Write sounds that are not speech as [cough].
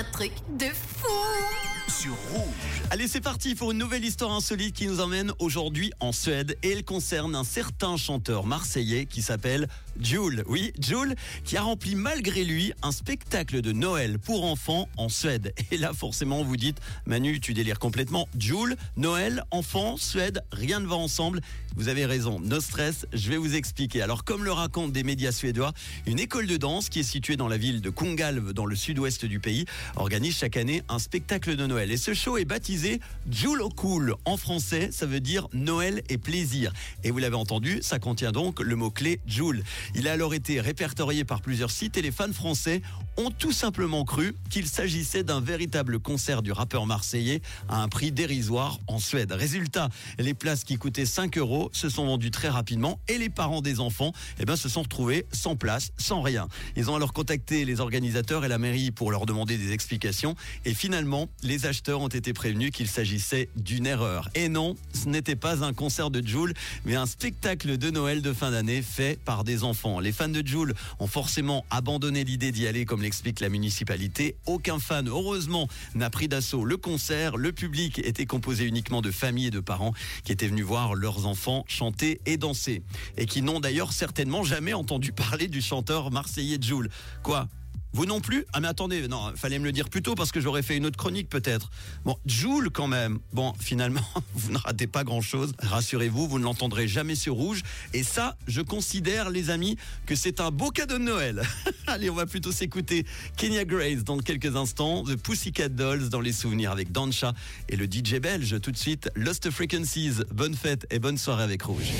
un truc de fou sur Rouge. Allez, c'est parti pour une nouvelle histoire insolite qui nous emmène aujourd'hui en Suède et elle concerne un certain chanteur marseillais qui s'appelle Jules. Oui, Jules, qui a rempli malgré lui un spectacle de Noël pour enfants en Suède. Et là, forcément, vous dites, Manu, tu délires complètement. Jules, Noël, enfants, Suède, rien ne va ensemble. Vous avez raison, no stress, je vais vous expliquer. Alors, comme le racontent des médias suédois, une école de danse qui est située dans la ville de Kungalv, dans le sud-ouest du pays, organise chaque année un spectacle de Noël. Et ce show est baptisé Jule Cool. En français, ça veut dire Noël et plaisir. Et vous l'avez entendu, ça contient donc le mot-clé Joule. Il a alors été répertorié par plusieurs sites et les fans français ont tout simplement cru qu'il s'agissait d'un véritable concert du rappeur marseillais à un prix dérisoire en Suède. Résultat, les places qui coûtaient 5 euros se sont vendues très rapidement et les parents des enfants eh ben, se sont retrouvés sans place, sans rien. Ils ont alors contacté les organisateurs et la mairie pour leur demander des explications et finalement, les acheteurs ont été prévenus qu'il s'agissait d'une erreur. Et non, ce n'était pas un concert de Joule, mais un spectacle de Noël de fin d'année fait par des enfants. Les fans de Joule ont forcément abandonné l'idée d'y aller, comme l'explique la municipalité. Aucun fan, heureusement, n'a pris d'assaut le concert. Le public était composé uniquement de familles et de parents qui étaient venus voir leurs enfants chanter et danser. Et qui n'ont d'ailleurs certainement jamais entendu [laughs] parler du chanteur marseillais Joule. Quoi? Vous non plus Ah mais attendez, non, fallait me le dire plus tôt parce que j'aurais fait une autre chronique peut-être. Bon, Joule quand même. Bon, finalement, [laughs] vous ne ratez pas grand-chose. Rassurez-vous, vous ne l'entendrez jamais sur Rouge. Et ça, je considère, les amis, que c'est un beau cadeau de Noël. [laughs] Allez, on va plutôt s'écouter Kenya Grace dans quelques instants, The Pussycat Dolls dans les souvenirs avec Dansha et le DJ belge tout de suite, Lost Frequencies. Bonne fête et bonne soirée avec Rouge.